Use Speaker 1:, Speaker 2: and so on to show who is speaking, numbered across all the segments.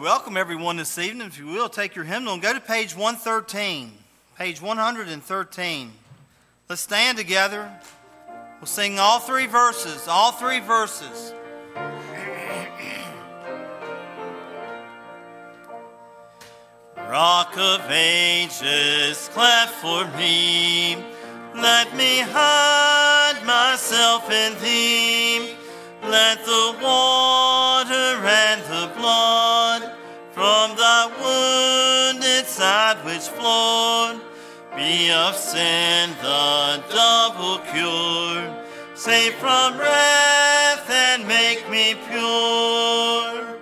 Speaker 1: welcome everyone this evening. If you will, take your hymnal and go to page 113. Page 113. Let's stand together. We'll sing all three verses, all three verses. Rock of ages, cleft for me, let me hide myself in thee. Let the water and the blood from thy wounded side which flowed be of sin the double cure. Save from wrath and make me pure.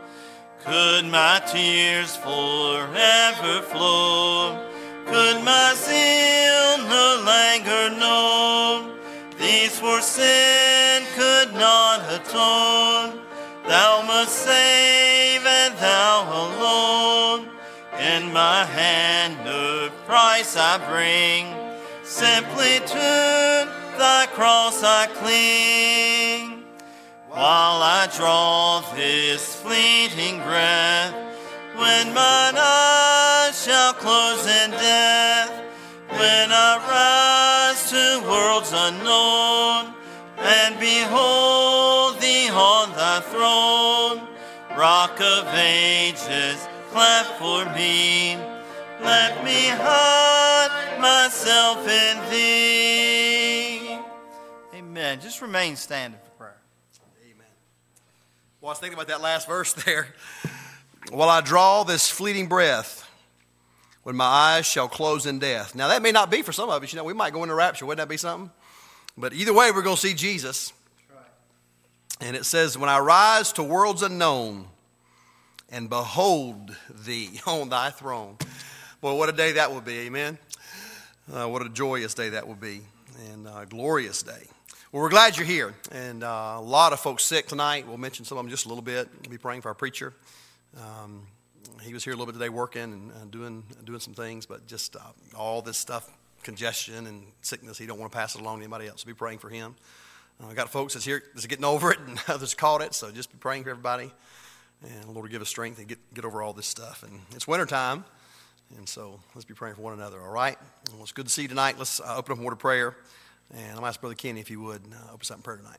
Speaker 1: Could my tears forever flow? Could my zeal no longer know? These for sin could not atone. Thou must save thou alone. In my hand no price I bring. Simply to thy cross I cling. While I draw this fleeting breath, when mine eyes shall close in death, when I rise to worlds unknown, and behold thee on thy throne, rock of ages, clap for me, let me hide myself in thee. Amen. Just remain standing. For prayer. Amen.
Speaker 2: Well, I was thinking about that last verse there. While I draw this fleeting breath, when my eyes shall close in death. Now, that may not be for some of us. You know, we might go into rapture. Wouldn't that be something? But either way, we're going to see Jesus. And it says, When I rise to worlds unknown and behold thee on thy throne. Boy, what a day that will be. Amen. Uh, what a joyous day that will be. And a glorious day. Well, we're glad you're here. And uh, a lot of folks sick tonight. We'll mention some of them just a little bit. We'll be praying for our preacher. Um, he was here a little bit today working and uh, doing, doing some things, but just uh, all this stuff, congestion and sickness, he don't want to pass it along to anybody else. So be praying for him. I uh, got folks that's here that's getting over it and others caught it, so just be praying for everybody. And Lord give us strength and get, get over all this stuff. And it's wintertime, and so let's be praying for one another, all right? Well, it's good to see you tonight. Let's uh, open up a word of prayer. And I'm to ask Brother Kenny if you would uh, open something prayer tonight.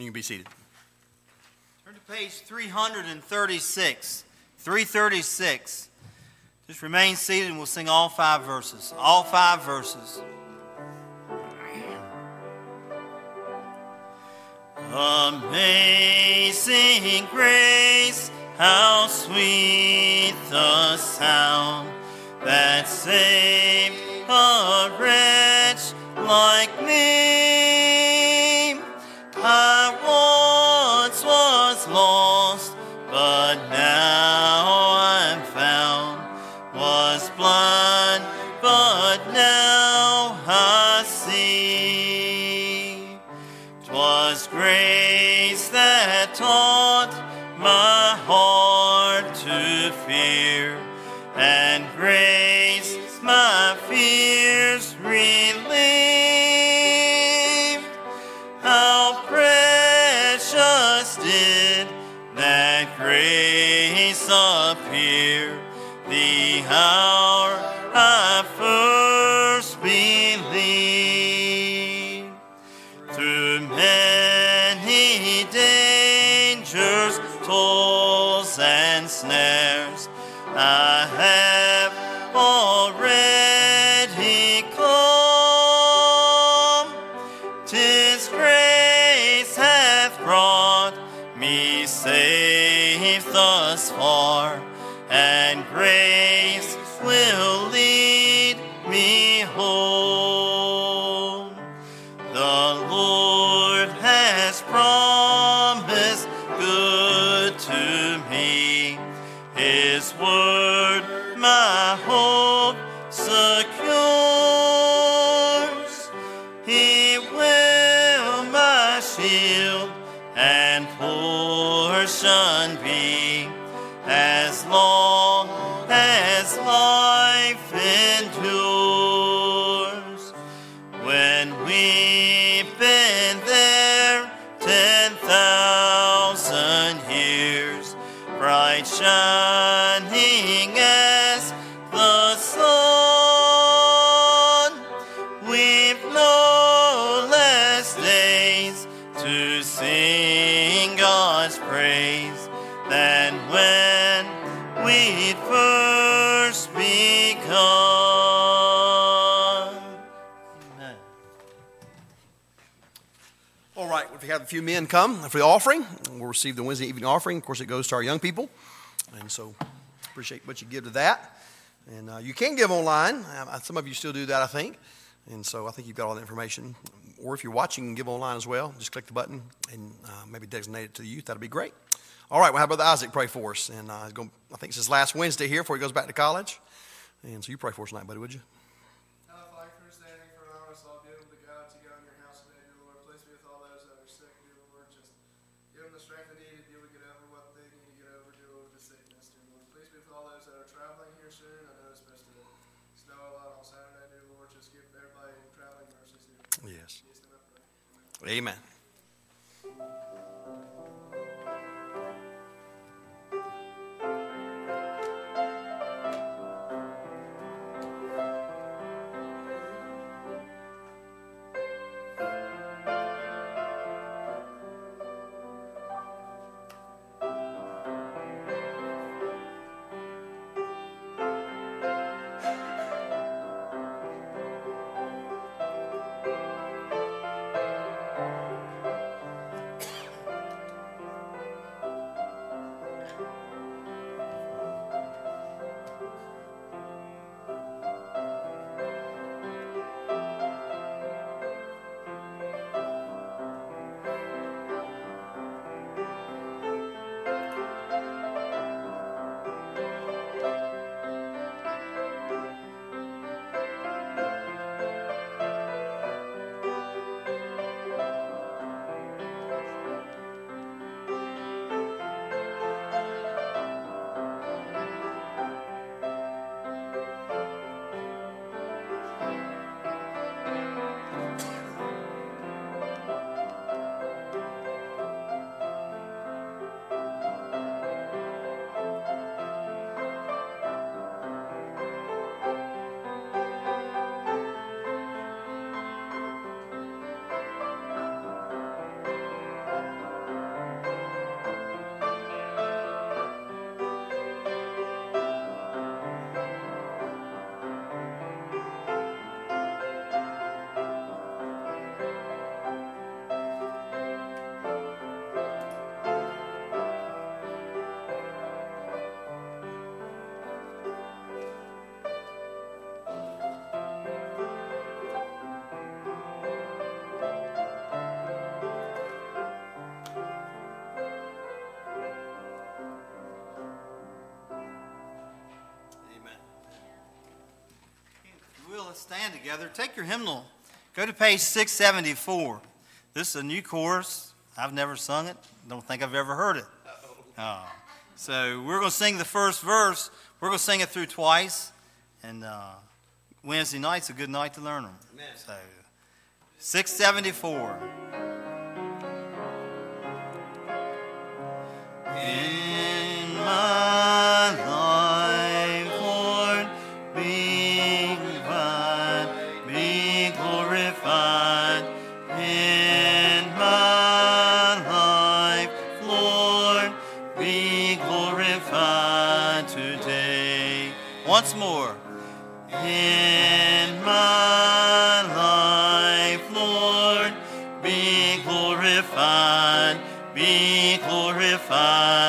Speaker 2: You can be seated.
Speaker 1: Turn to page 336. 336. Just remain seated and we'll sing all five verses. All five verses. Amazing grace, how sweet the sound that saved a wretch like me. I once was lost, endures.
Speaker 2: Few men come for the offering, we'll receive the Wednesday evening offering. Of course, it goes to our young people. And so appreciate what you give to that. And uh, you can give online. Uh, some of you still do that, I think. And so I think you've got all the information. Or if you're watching, you can give online as well. Just click the button and uh, maybe designate it to the youth. That'll be great. All right, well, how Brother Isaac pray for us? And uh, I think it's his last Wednesday here before he goes back to college. And so you pray for us tonight, buddy, would you?
Speaker 3: Now, Father, for standing for an honest, I'll be able to go out to go in your house today, dear Lord. Please be with all those that are sick, dear Lord. Just give them the strength they need to be able to get over what they need to get over, dear Lord, with the sickness, dear Lord. Please be with all those that are traveling here soon. I know it's supposed to snow a lot on Saturday, dear Lord. Just give everybody traveling mercies, dear Lord.
Speaker 2: Yes.
Speaker 3: In Jesus' name I pray. Amen.
Speaker 2: Amen.
Speaker 1: Let's stand together. Take your hymnal. Go to page 674. This is a new chorus. I've never sung it. Don't think I've ever heard it. Oh. So we're going to sing the first verse. We're going to sing it through twice. And uh, Wednesday night's a good night to learn them.
Speaker 2: Amen.
Speaker 1: So 674. Glorified, be glorified.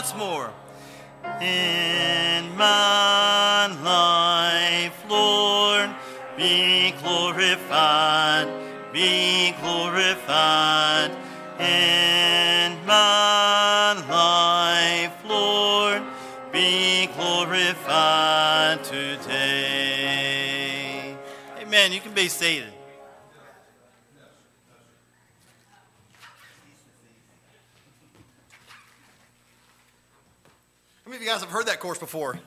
Speaker 1: Once more. In my life, Lord, be glorified, be glorified. In my life, Lord, be glorified today. Amen. You can be seated.
Speaker 2: How many of you guys have heard that course before?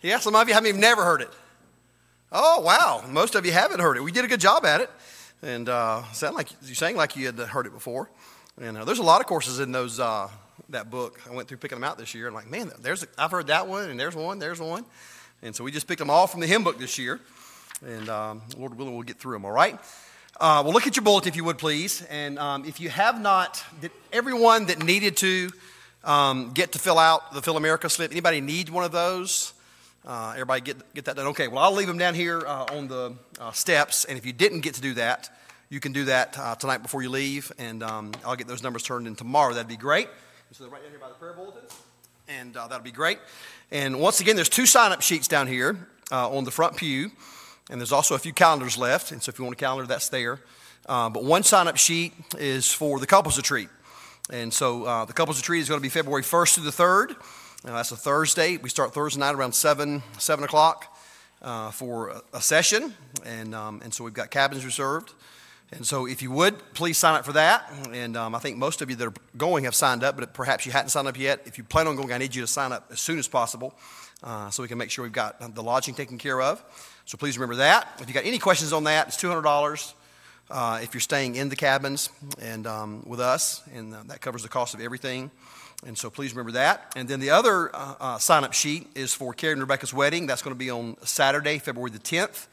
Speaker 2: Yeah, some of you haven't even never heard it. Oh, wow. Most of you haven't heard it. We did a good job at it. And uh, sound like you sang like you had heard it before. And uh, there's a lot of courses in those uh, that book. I went through picking them out this year. I'm like, man, there's a, I've heard that one, and there's one, there's one. And so we just picked them all from the hymn book this year. And um, Lord willing, we'll get through them, all right? Uh, well, look at your bulletin, if you would, please. And um, if you have not, did everyone that needed to um, get to fill out the Fill America slip, anybody need one of those? Uh, everybody get, get that done? Okay, well, I'll leave them down here uh, on the uh, steps. And if you didn't get to do that, you can do that uh, tonight before you leave. And um, I'll get those numbers turned in tomorrow. That'd be great. So they're right down here by the prayer bulletins. And uh, that'll be great. And once again, there's two sign up sheets down here uh, on the front pew. And there's also a few calendars left. And so if you want a calendar, that's there. But one sign up sheet is for the couples retreat. And so uh, the couples retreat is going to be February 1st through the 3rd. Uh, that's a Thursday. We start Thursday night around 7, 7 o'clock uh, for a, session. And, um, and so we've got cabins reserved. And so if you would, please sign up for that. And um, I think most of you that are going have signed up, but perhaps you hadn't signed up yet. If you plan on going, I need you to sign up as soon as possible uh, so we can make sure we've got the lodging taken care of. So please remember that. If you got any questions on that, it's $200 uh, if you're staying in the cabins and um, with us, and uh, that covers the cost of everything. And so please remember that. And then the other uh, uh, sign up sheet is for Carrie and Rebecca's wedding. That's going to be on Saturday, February the 10th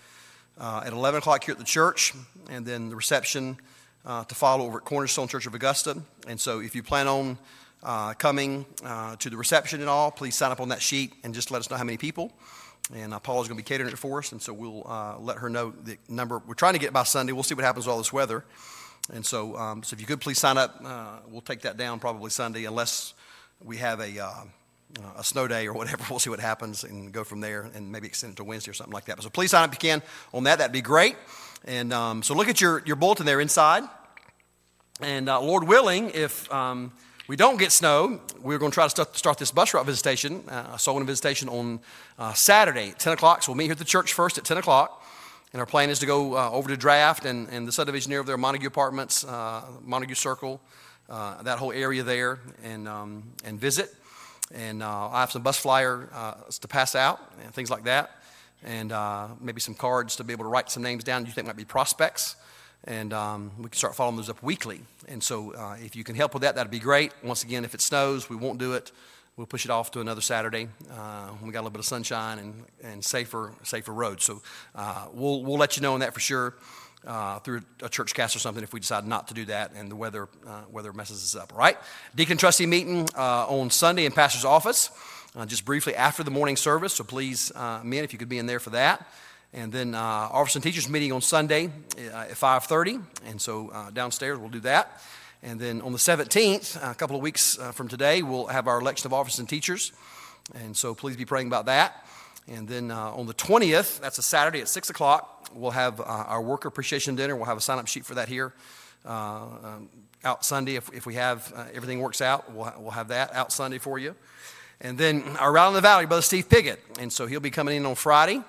Speaker 2: uh, at 11 o'clock here at the church. And then the reception uh, to follow over at Cornerstone Church of Augusta. And so if you plan on coming to the reception and all, please sign up on that sheet and just let us know how many people. And uh, Paula's going to be catering it for us, and so we'll uh, let her know the number. We're trying to get by Sunday. We'll see what happens with all this weather. And so, um, so if you could please sign up, uh, we'll take that down probably Sunday, unless we have a, uh, a snow day or whatever. We'll see what happens and go from there, and maybe extend it to Wednesday or something like that. But so please sign up if you can on that. That'd be great. And um, so look at your, your bulletin there inside. And uh, Lord willing, if um, we don't get snow, we're going to try to start, this bus route visitation, uh, soul winning visitation on uh, Saturday at 10 o'clock. So we'll meet here at the church first at 10 o'clock. And our plan is to go uh, over to Draft and, and the subdivision near there, Montague Apartments, uh, Montague Circle, uh, that whole area there, and, um, and visit. And uh, I have some bus flyer to pass out and things like that. And maybe some cards to be able to write some names down you think might be prospects and um, we can start following those up weekly. And so, uh, if you can help with that, that'd be great. Once again, if it snows, we won't do it. We'll push it off to another Saturday uh, when we got a little bit of sunshine and, and safer safer roads. So uh, we'll we'll let you know on that for sure uh, through a church cast or something if we decide not to do that and the weather uh, weather messes us up. All right, deacon trustee meeting uh, on Sunday in pastor's office, just briefly after the morning service. So please, men, if you could be in there for that. And then uh, officers and teachers meeting on Sunday uh, at 5.30. And so uh, downstairs we'll do that. And then on the 17th, a couple of weeks uh, from today, we'll have our election of officers and teachers. And so please be praying about that. And then uh, on the 20th, that's a Saturday at 6 o'clock, we'll have uh, our worker appreciation dinner. We'll have a sign up sheet for that here. Uh, um, out Sunday, if, if we have uh, everything works out, we'll, we'll have that out Sunday for you. And then our rally in the valley, Brother Steve Piggott. And so he'll be coming in on Friday,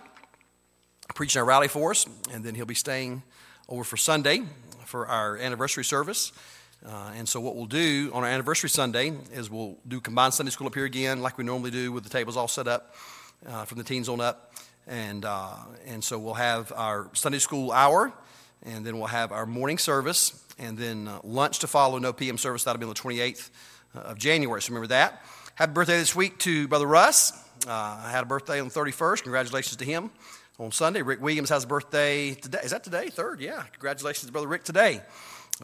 Speaker 2: preaching our rally for us. And then he'll be staying over for Sunday for our anniversary service. Uh, and so, what we'll do on our anniversary Sunday is we'll do combined Sunday school up here again, like we normally do, with the tables all set up uh, from the teens on up. And, uh, and so, we'll have our Sunday school hour, and then we'll have our morning service, and then uh, lunch to follow, no PM service. That'll be on the 28th uh, of January. So, remember that. Happy birthday this week to Brother Russ. Uh, I had a birthday on the 31st. Congratulations to him on Sunday. Rick Williams has a birthday today. Is that today? Third? Yeah. Congratulations Brother Rick today.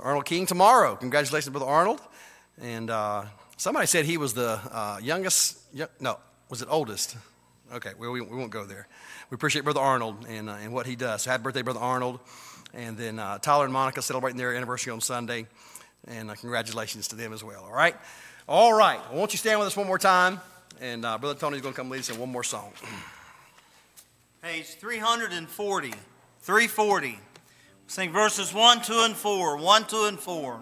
Speaker 2: Arnold King tomorrow. Congratulations, Brother Arnold. And uh, somebody said he was the uh, youngest, no, was it oldest? Okay, well, we, we won't go there. We appreciate Brother Arnold and, uh, and what he does. So happy birthday, Brother Arnold. And then uh, Tyler and Monica celebrating their anniversary on Sunday. And uh, congratulations to them as well, all right? All right, won't you stand with us one more time? And uh, Brother Tony's going to come lead us in one more song.
Speaker 1: Page 340. 340. Sing verses 1, 2, and 4. 1, 2, and 4.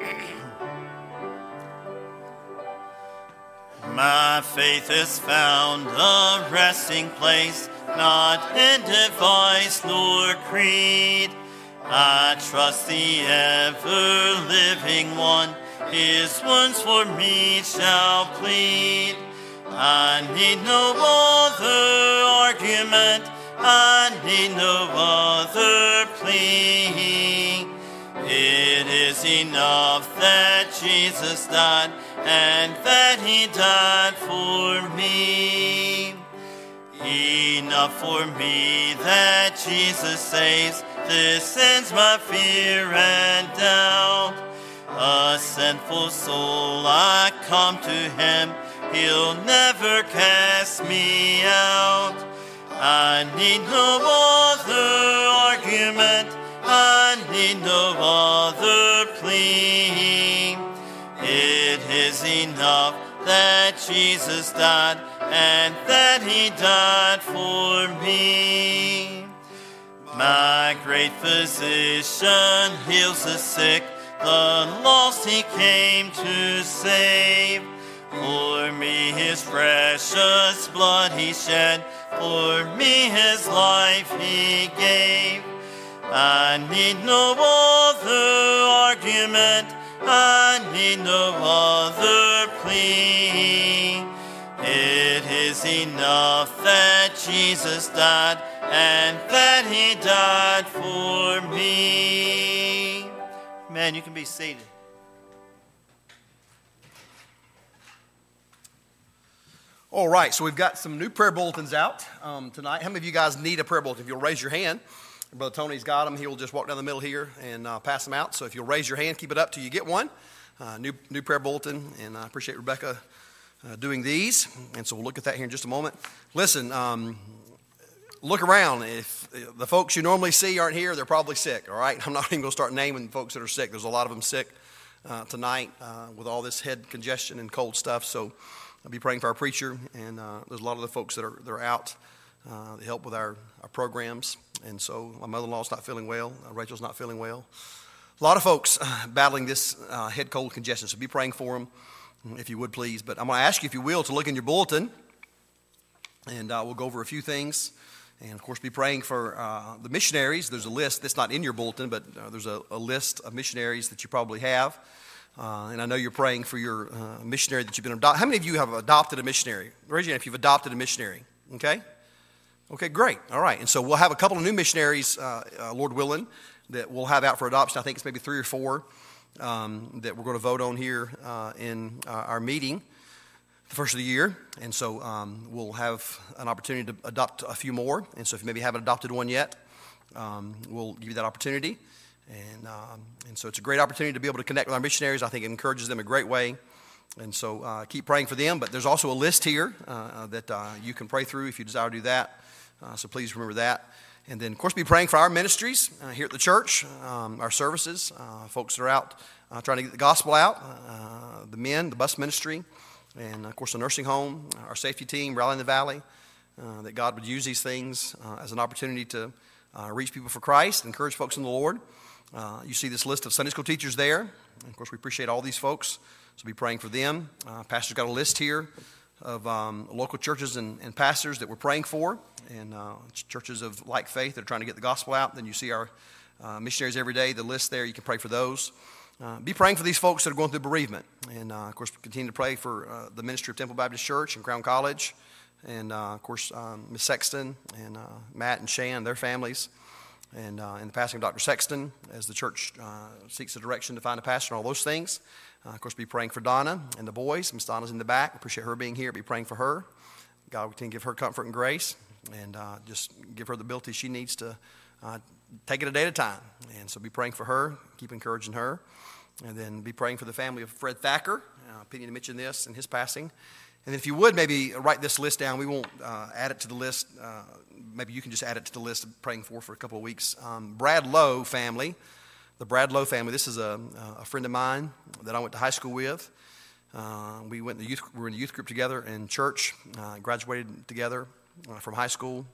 Speaker 1: My faith has found a resting place, not in device nor creed. I trust the ever living one, his wounds for me shall plead. I need no other argument I need no other plea. It is enough that Jesus died and that he died for me. Enough for me that Jesus saves. This ends my fear and doubt. A sinful soul, I come to him. He'll never cast me out. I need no other argument, I need no other plea. It is enough that Jesus died and that he died for me. My great physician heals the sick, the lost he came to save. For me his precious blood he shed, for me his life he gave. I need no other argument, I need no other plea. It is enough that Jesus died and that he died for me. Man, you can be seated.
Speaker 2: All right, so we've got some new prayer bulletins out um, tonight. How many of you guys need a prayer bulletin? If you'll raise your hand, Brother Tony's got them. He'll just walk down the middle here and uh, pass them out. So if you'll raise your hand, keep it up till you get one. Uh, new, new prayer bulletin, and I appreciate Rebecca uh, doing these. And so we'll look at that here in just a moment. Listen, um, look around. If the folks you normally see aren't here, they're probably sick, all right? I'm not even going to start naming folks that are sick. There's a lot of them sick uh, tonight uh, with all this head congestion and cold stuff. So I'll be praying for our preacher, and uh, there's a lot of the folks that are, that are out uh, help with our, our programs. And so my mother in law's not feeling well, uh, Rachel's not feeling well. A lot of folks uh, battling this uh, head cold congestion, so be praying for them if you would please. But I'm going to ask you, if you will, to look in your bulletin, and uh, we'll go over a few things. And of course, be praying for uh, the missionaries. There's a list that's not in your bulletin, but there's a, a list of missionaries that you probably have. Uh, and I know you're praying for your uh, missionary that you've been adopted. How many of you have adopted a missionary? Raise your hand if you've adopted a missionary. Okay? Okay, great. All right. And so we'll have a couple of new missionaries, uh, uh Lord willing, that we'll have out for adoption. I think it's maybe three or four um, that we're going to vote on here uh, in uh, our meeting the first of the year. And so um, we'll have an opportunity to adopt a few more. And so if you maybe haven't adopted one yet, um, we'll give you that opportunity. And, um, and so it's a great opportunity to be able to connect with our missionaries. I think it encourages them a great way. And so uh, keep praying for them. But there's also a list here uh, uh that uh, you can pray through if you desire to do that. Uh, so please remember that. And then, of course, be praying for our ministries uh, here at the church, um, our services, folks that are out trying to get the gospel out, the men, the bus ministry, and of course, the nursing home, our safety team, Rally in the Valley. That God would use these things as an opportunity to reach people for Christ, encourage folks in the Lord. You see this list of Sunday school teachers there. And of course, we appreciate all these folks, so be praying for them. Pastor's got a list here of um, local churches and, and, pastors that we're praying for, and uh, churches of like faith that are trying to get the gospel out. Then you see our uh, missionaries every day, the list there, you can pray for those. Uh, be praying for these folks that are going through bereavement. And uh, of course, continue to pray for uh, the ministry of Temple Baptist Church and Crown College. And uh, of course, um, Miss Sexton and Matt and Shan, their families. And, in the passing of Dr. Sexton as the church seeks a direction to find a pastor and all those things. Uh, of course, be praying for Donna and the boys. Miss Donna's in the back. Appreciate her being here. Be praying for her. God will continue to give her comfort and grace and uh, just give her the ability she needs to uh, take it a day at a time. And so be praying for her, keep encouraging her. And then be praying for the family of Fred Thacker. Uh, to mention this in his passing. And if you would maybe write this list down, we won't uh, add it to the list. Uh, maybe you can just add it to the list of praying for for a couple of weeks. Um, Brad Lowe family the Brad Lowe family. This is a, a friend of mine that I went to high school with. Uh, we went in the youth, we were in the youth group together in church, uh, graduated together uh, from high school.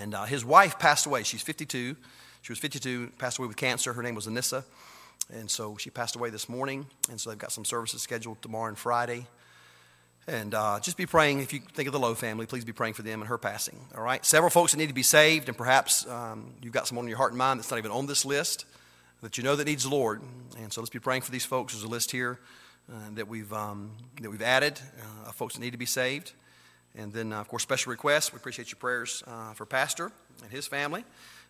Speaker 2: And uh, his wife passed away. She's 52. She was 52, passed away with cancer. Her name was Anissa. And so she passed away this morning. And so they've got some services scheduled tomorrow and Friday. And uh, just be praying, if you think of the Lowe family, please be praying for them and her passing. All right? Several folks that need to be saved, and perhaps um, you've got someone in your heart and mind that's not even on this list that you know that needs the Lord. And so let's be praying for these folks. There's a list here uh, that, we've, um, that we've added uh, of folks that need to be saved. And then, uh, of course, special requests. We appreciate your prayers uh, for Pastor and his family.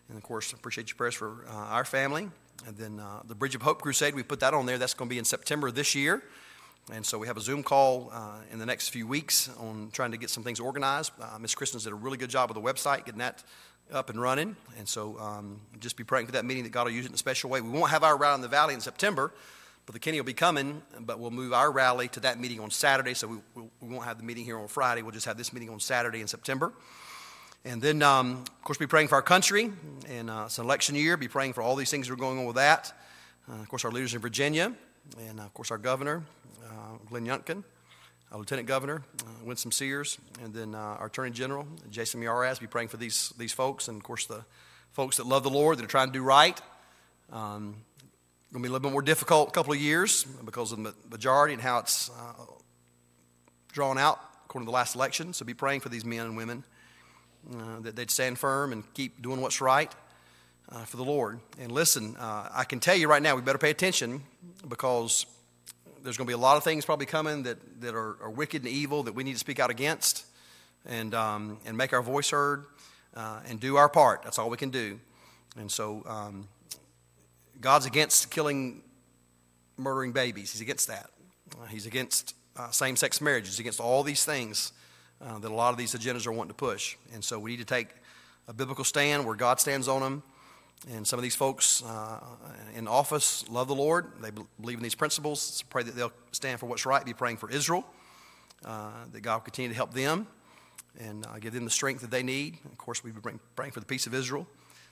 Speaker 2: And, of course, appreciate your prayers for uh, our family. And then the Bridge of Hope Crusade, we put that on there. That's going to be in September this year. And so we have a Zoom call uh, in the next few weeks on trying to get some things organized. Uh, Miss Kristen's did a really good job with the website, getting that up and running. And so um, just be praying for that meeting that God will use it in a special way. We won't have our rally in the valley in September, but the Kenny will be coming. But we'll move our rally to that meeting on Saturday. So we, we, we won't have the meeting here on Friday. We'll just have this meeting on Saturday in September. And then, um, of course, be praying for our country. And uh, it's an election year. Be praying for all these things that are going on with that. Uh, of course, our leaders in Virginia. And, uh, of course, our governor. Glenn Youngkin, our Lieutenant Governor, uh, Winsome Sears, and then uh, our Attorney General, Jason Miyares. Be praying for these, these folks, and of course, the folks that love the Lord, that are trying to do right. Um, going to be a little bit more difficult a couple of years because of the majority and how it's uh, drawn out according to the last election. So be praying for these men and women uh, that they'd stand firm and keep doing what's right uh, for the Lord. And listen, uh, I can tell you right now, we better pay attention because there's going to be a lot of things probably coming that, that are, are wicked and evil that we need to speak out against and, um, and make our voice heard uh, and do our part. That's all we can do. And so um, God's against killing, murdering babies. He's against that. Uh, he's against uh, same sex marriages, He's against all these things uh, that a lot of these agendas are wanting to push. And so we need to take a biblical stand where God stands on them and some of these folks uh, in office love the Lord. They believe in these principles. Pray that they'll stand for what's right. Be praying for Israel, uh, that God will continue to help them and uh, give them the strength that they need. Of course, we've been praying for the peace of Israel.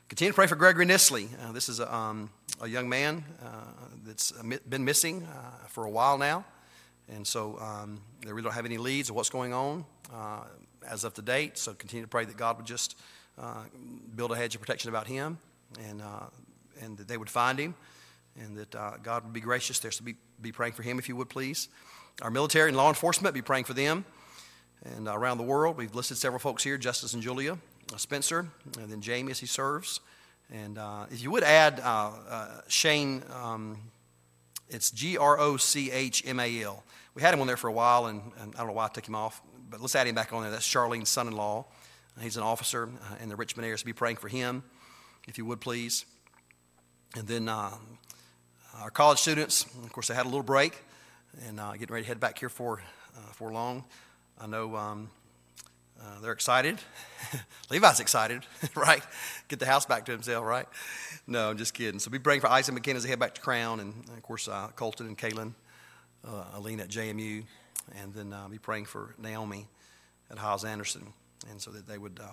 Speaker 2: Continue to pray for Gregory Nisley. Uh, this is a, um, a young man uh, that's been missing uh, for a while now. And so um, they really don't have any leads of what's going on as of to date. So continue to pray that God would just build a hedge of protection about him and, uh, and that they would find him and that uh, God would be gracious there. So be, be praying for him if you would, please. Our military and law enforcement, be praying for them. And uh, around the world, we've listed several folks here Justice and Julia, uh, Spencer, and then Jamie as he serves. And uh, if you would add uh, Shane, um, it's G R O C H M A L. We had him on there for a while, and, and, I don't know why I took him off, but let's add him back on there. That's Charlene's son in law. He's an officer in the Richmond area, so be praying for him if you would please. And then uh, our college students, of course, they had a little break and uh, getting ready to head back here for, uh, for long. I know um, uh, they're excited. Levi's excited, right? Get the house back to himself, right? No, I'm just kidding. So be praying for Isaac McKenna as they head back to Crown, and of course, uh, Colton and Kaylin, uh, Aline at JMU, and then be praying for Naomi at Hyles Anderson. and so that they would uh,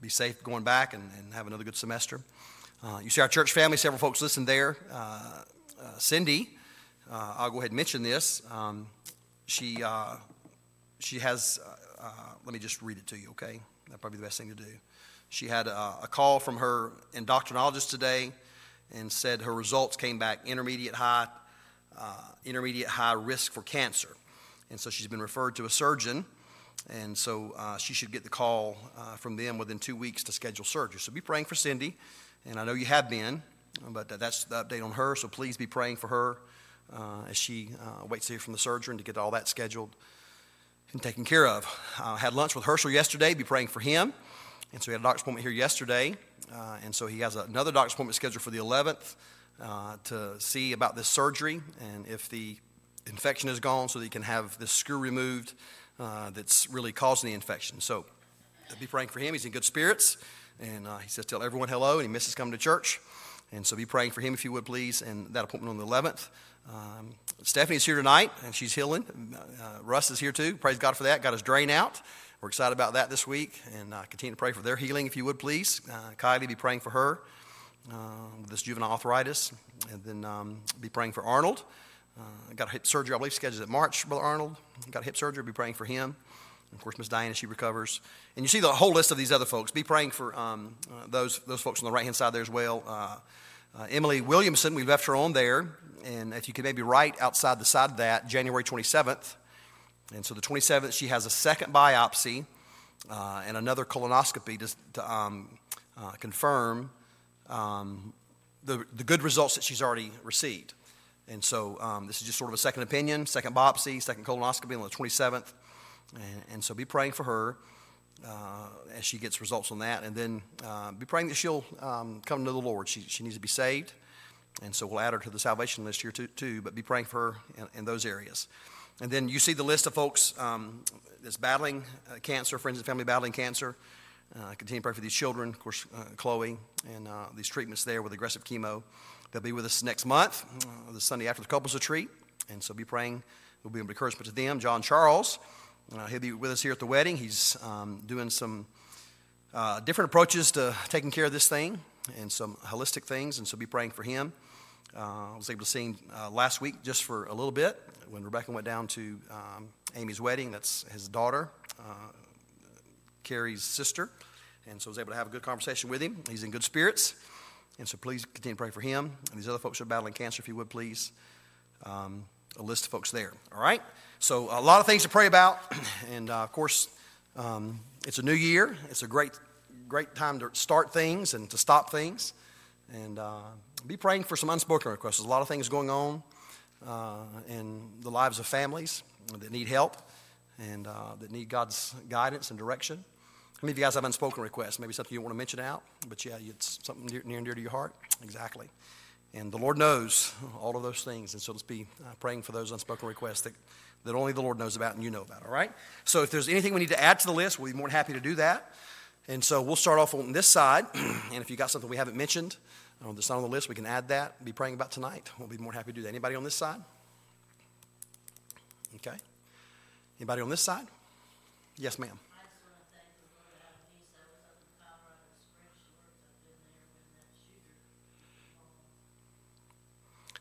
Speaker 2: be safe going back and, and have another good semester. Uh, you see our church family, several folks listen there. Uh, uh, Cindy, uh, I'll go ahead and mention this. Um, she, uh, she has, let me just read it to you, okay? That'd probably the best thing to do. She had a, a call from her endocrinologist today and said her results came back intermediate high, intermediate high risk for cancer. And so she's been referred to a surgeon and so uh, she should get the call uh, from them within two weeks to schedule surgery. So be praying for Cindy. And I know you have been, but that's the update on her. So please be praying for her uh, as she uh, waits to hear from the surgeon to get all that scheduled and taken care of. I had lunch with Herschel yesterday. Be praying for him. And so he had a doctor's appointment here yesterday. Uh, and so he has another doctor's appointment scheduled for the 11th uh, to see about this surgery and if the infection is gone so that he can have this screw removed uh, that's really causing the infection. So be praying for him. He's in good spirits. And uh, he says, Tell everyone hello, and he misses coming to church. And so be praying for him if you would, please. And that appointment on the 11th. Um, Stephanie's here tonight, and she's healing. Uh, Russ is here too. Praise God for that. Got his drain out. We're excited about that this week. And uh, continue to pray for their healing if you would, please. Uh, Kylie, be praying for her uh, with this juvenile arthritis. And then um, be praying for Arnold. Uh, got a hip surgery, I believe, scheduled at March, Brother Arnold. Got a hip surgery, be praying for him. And of course, Miss Diana, she recovers. And you see the whole list of these other folks. Be praying for um, uh, those, those folks on the right hand side there as well. Uh, uh, Emily Williamson, we left her on there. And if you could maybe write outside the side of that, January 27th. And so the 27th, she has a second biopsy uh, and another colonoscopy to, to um, uh, confirm um, the, the good results that she's already received. And so um, this is just sort of a second opinion, second biopsy, second colonoscopy on the 27th. And, and so be praying for her uh, as she gets results on that. And then uh, be praying that she'll um, come to the Lord. She, she needs to be saved. And so we'll add her to the salvation list here too, too but be praying for her in, in those areas. And then you see the list of folks um, that's battling uh, cancer, friends and family battling cancer. Uh, continue to pray for these children, of course, uh, Chloe, and uh, these treatments there with aggressive chemo. They'll be with us next month, uh, the Sunday after the couples retreat. And so be praying. We'll be an encouragement to them. John Charles, uh, he'll be with us here at the wedding. He's um, doing some uh, different approaches to taking care of this thing and some holistic things. And so be praying for him. Uh, I was able to see him uh, last week just for a little bit when Rebecca went down to um, Amy's wedding. That's his daughter, uh, Carrie's sister. And so I was able to have a good conversation with him. He's in good spirits. And so please continue to pray for him and these other folks who are battling cancer, if you would, please. Um, a list of folks there. All right? So, a lot of things to pray about. And uh, of course, um, it's a new year. It's a great, great time to start things and to stop things. And uh, be praying for some unspoken requests. There's a lot of things going on uh, in the lives of families that need help and uh, that need God's guidance and direction. Many of you guys have unspoken requests? Maybe something you want to mention out, but yeah, it's something near, near and dear to your heart. Exactly. And the Lord knows all of those things. And so let's be uh, praying for those unspoken requests that, that only the Lord knows about and you know about, all right? So if there's anything we need to add to the list, we'll be more than happy to do that. And so we'll start off on this side. and if you got something we haven't mentioned uh, that's not on the list, we can add that, be praying about tonight. We'll be more happy to do that. Anybody on this side? Okay. Anybody on this side? Yes, ma'am.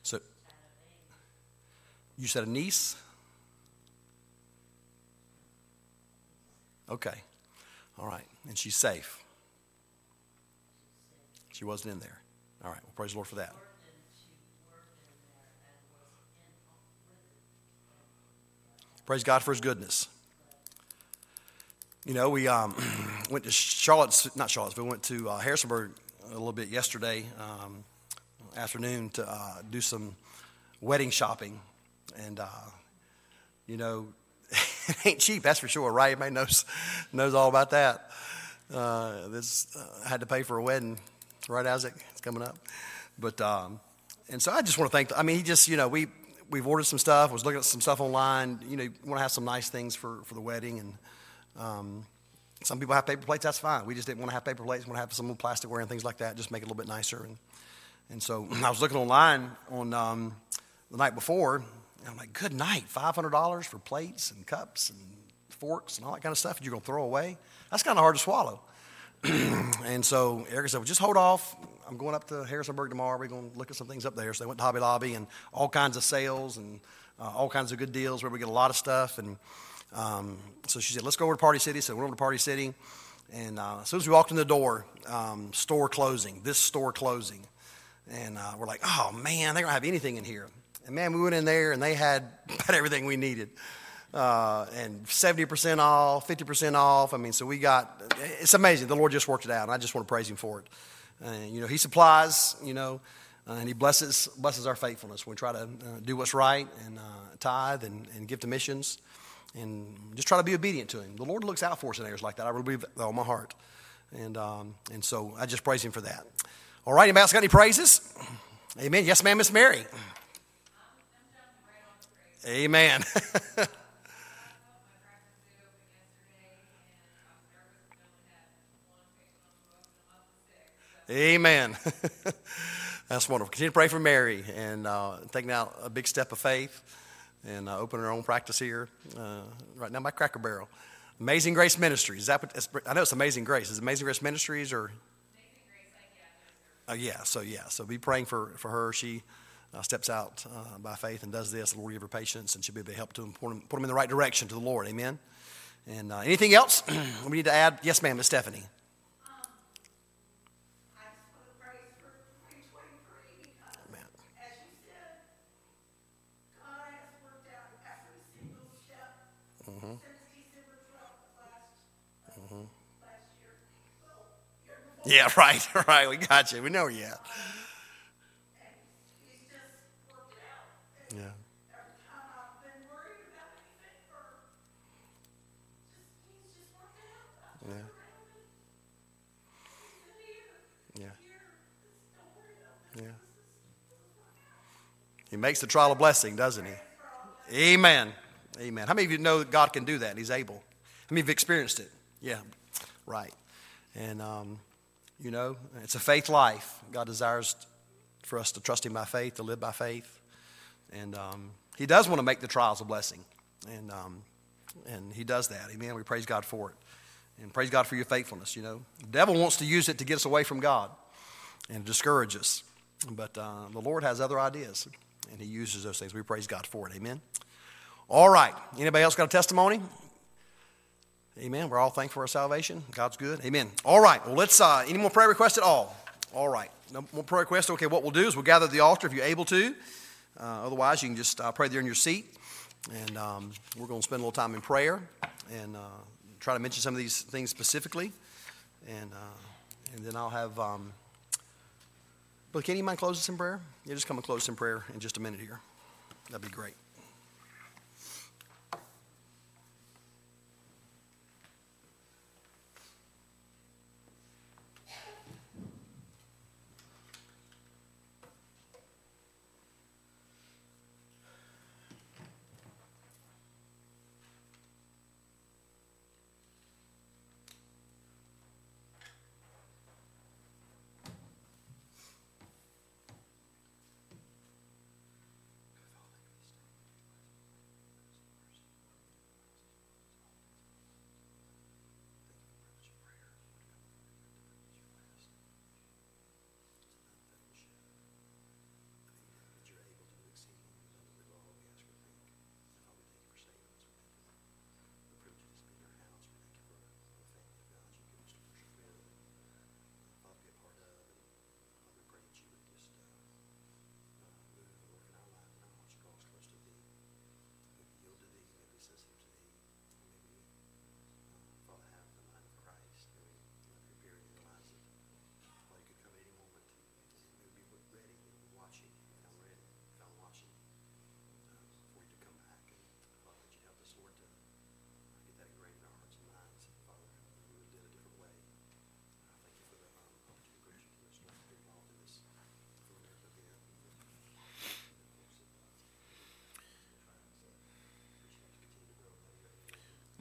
Speaker 2: So, you said a niece? Okay. All right. And she's safe. She wasn't in there. All right. Well, praise the Lord for that. Praise God for his goodness. You know, we um, went to Charlotte, not Charlottesville, we went to uh, Harrisonburg a little bit yesterday. Um, afternoon to uh, do some wedding shopping. And, uh, you know, it ain't cheap, that's for sure, right? Everybody knows, knows all about that. Uh, this, uh, I had to pay for a wedding, right, Isaac? It's coming up. But, um, and so I just want to thank, I mean, he just, you know, we, we've ordered some stuff, was looking at some stuff online. You know, you want to have some nice things for, for the wedding. And um, some people have paper plates, that's fine. We just didn't want to have paper plates, want to have some plasticware and things like that, just make it a little bit nicer. And, and so I was looking online on um, the night before, and I'm like, good night, $500 for plates and cups and forks and all that kind of stuff that you're going to throw away. That's kind of hard to swallow. and so Erica said, well, just hold off. I'm going up to Harrisonburg tomorrow. We're going to look at some things up there. So they went to Hobby Lobby and all kinds of sales and uh, all kinds of good deals where we get a lot of stuff. And um, so she said, let's go over to Party City. So we went over to Party City. And uh, as soon as we walked in the door, um, store closing, this store closing. And uh, we're like, oh man, they don't have anything in here. And man, we went in there and they had about everything we needed. Uh, and 70% off, 50% off. I mean, so we got, it's amazing. The Lord just worked it out, and I just want to praise Him for it. And, you know, He supplies, you know, uh, and He blesses, blesses our faithfulness. We try to uh, do what's right and uh, tithe and, and give to missions and just try to be obedient to Him. The Lord looks out for us in areas like that. I really believe that all my heart. And, um, and so I just praise Him for that. All right, anybody else got any praises? Amen. Yes, ma'am, Miss Mary. Amen. Amen. That's wonderful. Continue to pray for Mary and uh, taking out a big step of faith and uh, opening her own practice here uh, right now by Cracker Barrel. Amazing Grace Ministries. Is that what, I know it's Amazing Grace. Is it Amazing Grace Ministries or? Uh, yeah, so yeah, so be praying for, for her. She uh, steps out uh, by faith and does this. The Lord give her patience, and she'll be able to help to put them, put them in the right direction to the Lord. Amen. And uh, anything else we need to add? Yes, ma'am, Miss Stephanie.
Speaker 4: You.
Speaker 2: Yeah, right, right. We got you. We know where you're at.
Speaker 4: And he's just worked it out. And
Speaker 2: Yeah.
Speaker 4: Every time I've been worried about anything or just, he's just worked it out. I
Speaker 2: Yeah.
Speaker 4: turned around and he's in here.
Speaker 2: Yeah.
Speaker 4: Here, just don't worry about this.
Speaker 2: Yeah. He makes the trial a blessing, doesn't he? Amen. Amen. How many of you know that God can do that and He's able? How many of you have experienced it? Yeah, right. And, um, you know, it's a faith life. God desires for us to trust Him by faith, to live by faith. And um, He does want to make the trials a blessing. And, um, and He does that. Amen. We praise God for it. And praise God for your faithfulness, you know. The devil wants to use it to get us away from God and discourage us. But uh, the Lord has other ideas, and He uses those things. We praise God for it. Amen. All right. Anybody else got a testimony? Amen. We're all thankful for our salvation. God's good. Amen. All right. Well, let's. Uh, any more prayer requests at all? All right. No more prayer requests. Okay. What we'll do is we'll gather at the altar if you're able to. Uh, otherwise, you can just uh, pray there in your seat, and um, we're going to spend a little time in prayer and uh, try to mention some of these things specifically, and uh, and then I'll have. Um, but can you mind close us in prayer? Yeah, just come and close us in prayer in just a minute here. That'd be great.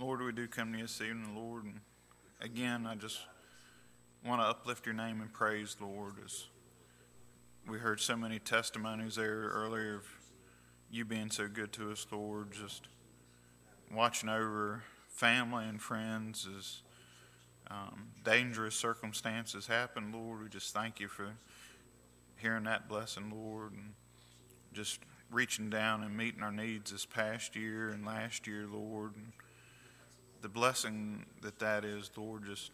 Speaker 5: Lord, we do come to you this evening, Lord, and again, I just want to uplift your name and praise, Lord, as we heard so many testimonies there earlier of you being so good to us, Lord, just watching over family and friends as um, dangerous circumstances happen, Lord. We just thank you for hearing that blessing, Lord, and just reaching down and meeting our needs this past year and last year, Lord. And the blessing that that is, Lord, just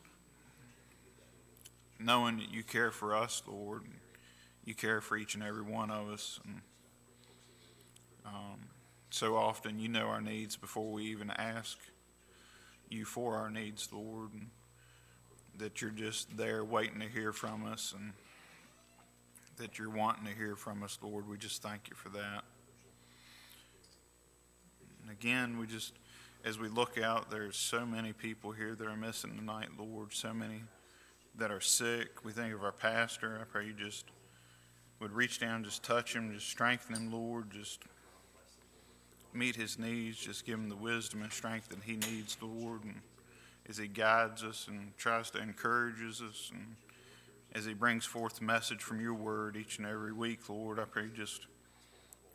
Speaker 5: knowing that you care for us, Lord. You care for each and every one of us. And um, so often you know our needs before we even ask you for our needs, Lord. And that you're just there waiting to hear from us and that you're wanting to hear from us, Lord. We just thank you for that. And again, we just, as we look out, there's so many people here that are missing tonight, Lord. So many that are sick. We think of our pastor. I pray you just would reach down, just touch him, just strengthen him, Lord. Just meet his needs. Just give him the wisdom and strength that he needs, Lord. And as he guides us and tries to encourage us and as he brings forth the message from your word each and every week, Lord, I pray you just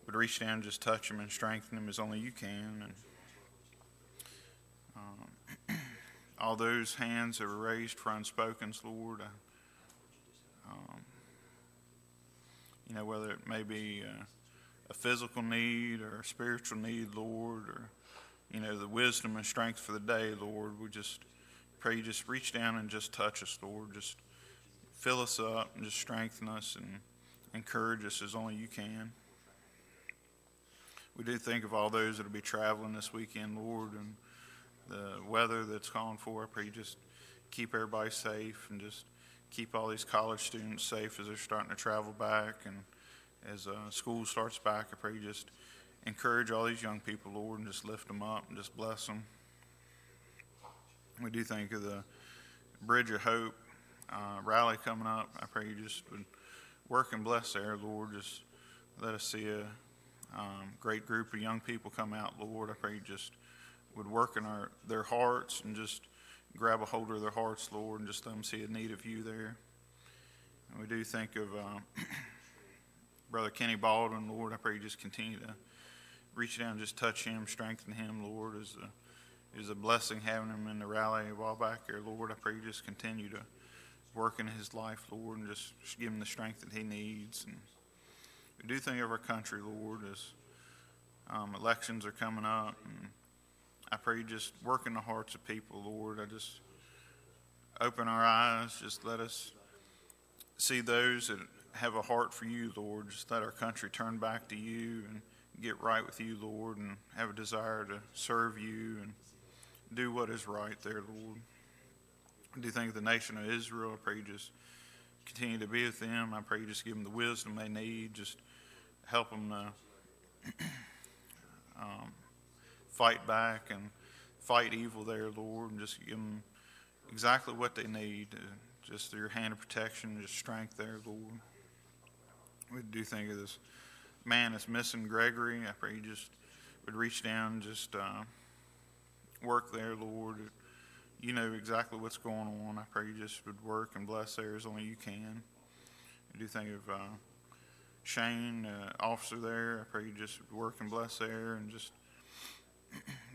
Speaker 5: would reach down just touch him and strengthen him as only you can. And um, all those hands that were raised for unspokens, Lord, I, um, you know, whether it may be uh, a physical need or a spiritual need, Lord, or you know, the wisdom and strength for the day, Lord. We just pray you just reach down and just touch us, Lord. Just fill us up and just strengthen us and encourage us as only you can. We do think of all those that will be traveling this weekend, Lord, and the weather that's calling for. I pray you just keep everybody safe and just keep all these college students safe as they're starting to travel back and as uh, school starts back. I pray you just encourage all these young people, Lord, and just lift them up and just bless them. We do think of the Bridge of Hope uh, rally coming up. I pray you just would work and bless there, Lord. Just let us see a um, great group of young people come out, Lord. I pray you just would work in our their hearts and just grab a hold of their hearts, Lord, and just let them see a need of you there. And we do think of uh, Brother Kenny Baldwin, Lord. I pray you just continue to reach down and just touch him, strengthen him, Lord. Is a is a blessing having him in the rally a while back there, Lord. I pray you just continue to work in his life, Lord, and just give him the strength that he needs. And we do think of our country, Lord, as um, elections are coming up, and I pray you just work in the hearts of people, Lord. I just open our eyes, just let us see those that have a heart for you, Lord. Just let our country turn back to you and get right with you, Lord, and have a desire to serve you and do what is right there, Lord. I do think of the nation of Israel. I pray you just continue to be with them. I pray you just give them the wisdom they need. Just help them to um, fight back and fight evil there, Lord, and just give them exactly what they need. Uh, just your hand of protection, just strength there, Lord. We do think of this man that's missing Gregory. I pray you just would reach down and just uh, work there, Lord. You know exactly what's going on. I pray you just would work and bless there as only you can. I do think of uh, Shane, uh, officer there. I pray you just work and bless there and just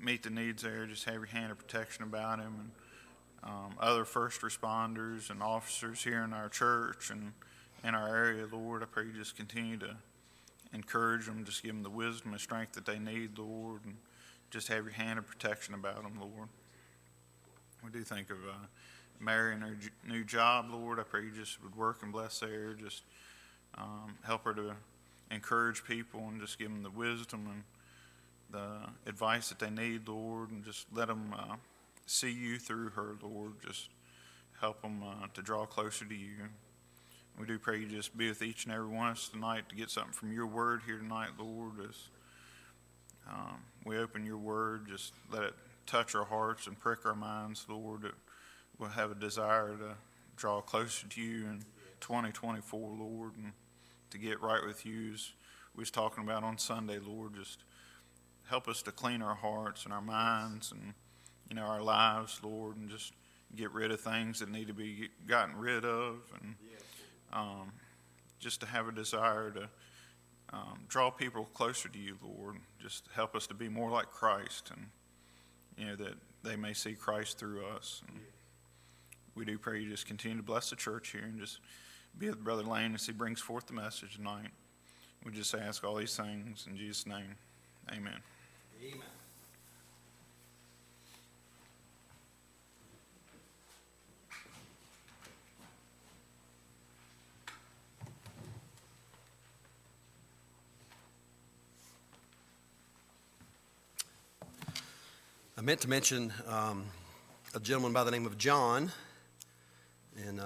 Speaker 5: meet the needs there. Just have your hand of protection about him and um, other first responders and officers here in our church and in our area, Lord. I pray you just continue to encourage them, just give them the wisdom and strength that they need, Lord, and just have your hand of protection about them, Lord. We do think of uh, Mary and her new job, Lord. I pray you just would work and bless her, just um, help her to encourage people and just give them the wisdom and the advice that they need, Lord, and just let them uh, see you through her, Lord. Just help them uh, to draw closer to you. We do pray you just be with each and every one of us tonight to get something from your word here tonight, Lord. As um, we open your word, just let it touch our hearts and prick our minds, Lord. That we'll have a desire to draw closer to you in 2024, Lord, and to get right with you as we was talking about on Sunday, Lord. Just help us to clean our hearts and our minds and you know our lives, Lord, and just get rid of things that need to be gotten rid of and um, just to have a desire to um, draw people closer to you, Lord. Just help us to be more like Christ, and you know that they may see Christ through us. And we do pray you just continue to bless the church here and just be with Brother Lane as he brings forth the message tonight. We just ask all these things in Jesus' name. Amen.
Speaker 2: Amen. I meant to mention um, a gentleman by the name of John. And uh,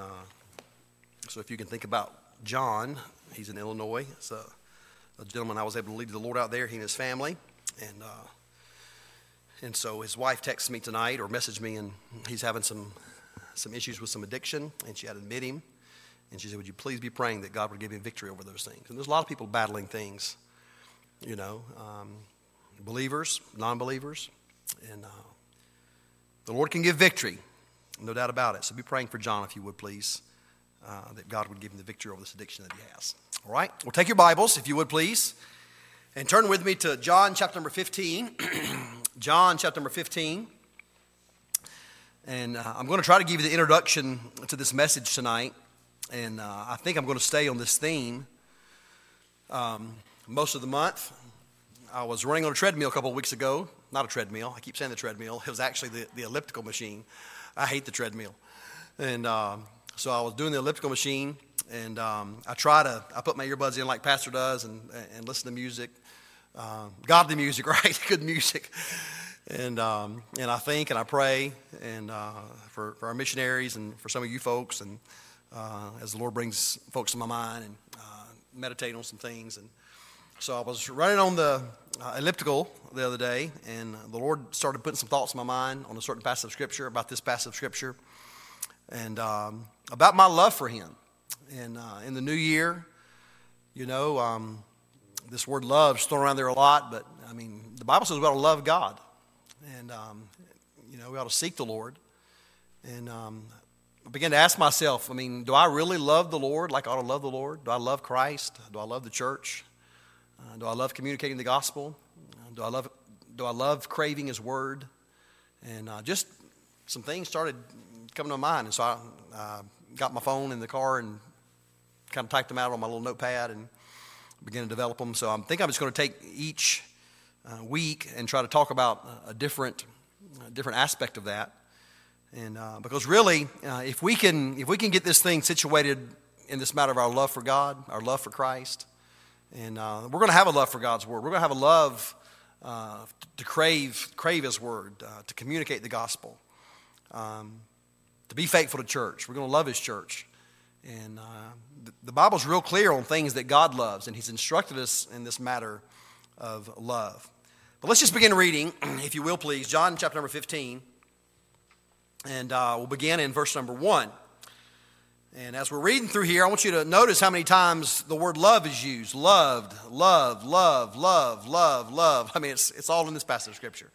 Speaker 2: so if you can think about John, he's in Illinois. It's a, a gentleman I was able to lead the Lord out there, he and his family. And, uh, and so his wife texted me tonight or messaged me, and he's having some, some issues with some addiction, and she had to admit him. And she said, Would you please be praying that God would give him victory over those things? And there's a lot of people battling things, you know, um, believers, non believers. And uh, the Lord can give victory, no doubt about it. So be praying for John, if you would, please, uh, that God would give him the victory over this addiction that he has. All right? Well, take your Bibles, if you would, please, and turn with me to John chapter number 15. John chapter number 15. And uh, I'm going to try to give you the introduction to this message tonight. And uh, I think I'm going to stay on this theme um, most of the month. I was running on a treadmill a couple of weeks ago. Not a treadmill. I keep saying the treadmill. It was actually the, the elliptical machine. I hate the treadmill. And um, so I was doing the elliptical machine, and um, I try to, I put my earbuds in like Pastor does and, and listen to music. Uh, godly music, right? Good music. And, um, and I think and I pray and uh, for, for our missionaries and for some of you folks, and uh, as the Lord brings folks to my mind and uh, meditate on some things. And so I was running on the uh, elliptical the other day, and the Lord started putting some thoughts in my mind on a certain passage of Scripture, about this passage of Scripture, and um, about my love for Him. And uh, in the new year, you know, um, this word love is thrown around there a lot, but I mean, the Bible says we ought to love God. And, um, you know, we ought to seek the Lord. And um, I began to ask myself, I mean, do I really love the Lord like I ought to love the Lord? Do I love Christ? Do I love the church? Uh, do I love communicating the gospel? Uh, do I love do I love craving His word? And uh, just some things started coming to mind, and so I got my phone in the car and kind of typed them out on my little notepad and began to develop them. So I think I'm just going to take each uh, week and try to talk about a different a different aspect of that. And uh, because really, if we can if we can get this thing situated in this matter of our love for God, our love for Christ and uh, we're going to have a love for God's word. We're going to have a love uh, to crave, crave His word, uh, to communicate the gospel, um, to be faithful to church. We're going to love His church. And uh, the, the Bible's real clear on things that God loves, and He's instructed us in this matter of love. But let's just begin reading, if you will, please, John chapter number 15. And uh, we'll begin in verse number 1. And as we're reading through here, I want you to notice how many times the word love is used. Loved, love, love, love, love, love. I mean, it's, it's all in this passage of Scripture.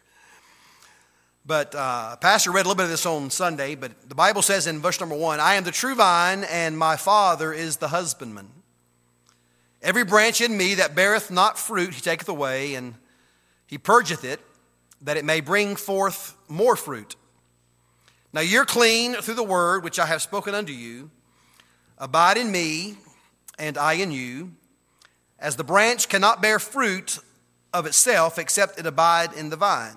Speaker 2: But uh, Pastor read a little bit of this on Sunday, but the Bible says in verse number one, I am the true vine, and my Father is the husbandman. Every branch in me that beareth not fruit, he taketh away, and he purgeth it, that it may bring forth more fruit. Now you're clean through the word which I have spoken unto you. Abide in me, and I in you. As the branch cannot bear fruit of itself except it abide in the vine.